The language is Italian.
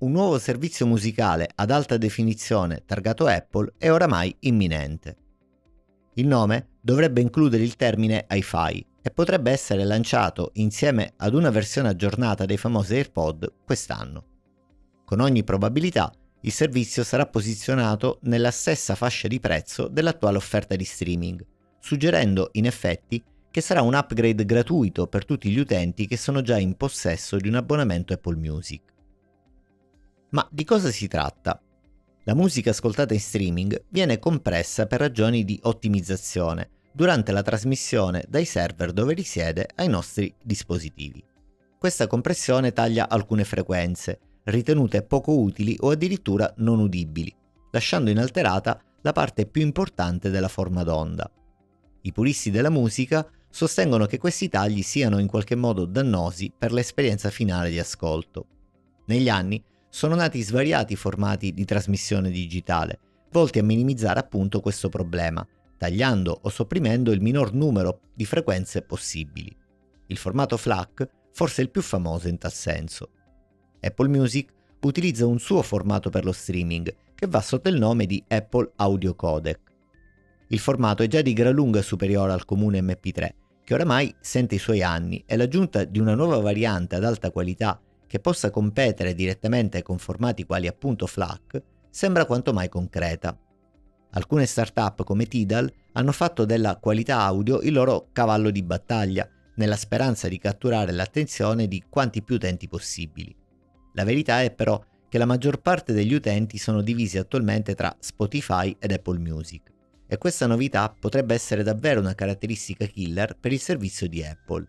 un nuovo servizio musicale ad alta definizione targato Apple è oramai imminente. Il nome dovrebbe includere il termine hi-fi e potrebbe essere lanciato insieme ad una versione aggiornata dei famosi AirPod quest'anno. Con ogni probabilità il servizio sarà posizionato nella stessa fascia di prezzo dell'attuale offerta di streaming, suggerendo in effetti che sarà un upgrade gratuito per tutti gli utenti che sono già in possesso di un abbonamento Apple Music. Ma di cosa si tratta? La musica ascoltata in streaming viene compressa per ragioni di ottimizzazione durante la trasmissione dai server dove risiede ai nostri dispositivi. Questa compressione taglia alcune frequenze, ritenute poco utili o addirittura non udibili, lasciando inalterata la parte più importante della forma d'onda. I puristi della musica sostengono che questi tagli siano in qualche modo dannosi per l'esperienza finale di ascolto. Negli anni sono nati svariati formati di trasmissione digitale, volti a minimizzare appunto questo problema, tagliando o sopprimendo il minor numero di frequenze possibili. Il formato FLAC forse è il più famoso in tal senso. Apple Music utilizza un suo formato per lo streaming, che va sotto il nome di Apple Audio Codec. Il formato è già di gran lunga superiore al comune MP3, che oramai sente i suoi anni e l'aggiunta di una nuova variante ad alta qualità che possa competere direttamente con formati quali appunto FLAC sembra quanto mai concreta. Alcune start-up come Tidal hanno fatto della qualità audio il loro cavallo di battaglia, nella speranza di catturare l'attenzione di quanti più utenti possibili. La verità è però che la maggior parte degli utenti sono divisi attualmente tra Spotify ed Apple Music e questa novità potrebbe essere davvero una caratteristica killer per il servizio di Apple.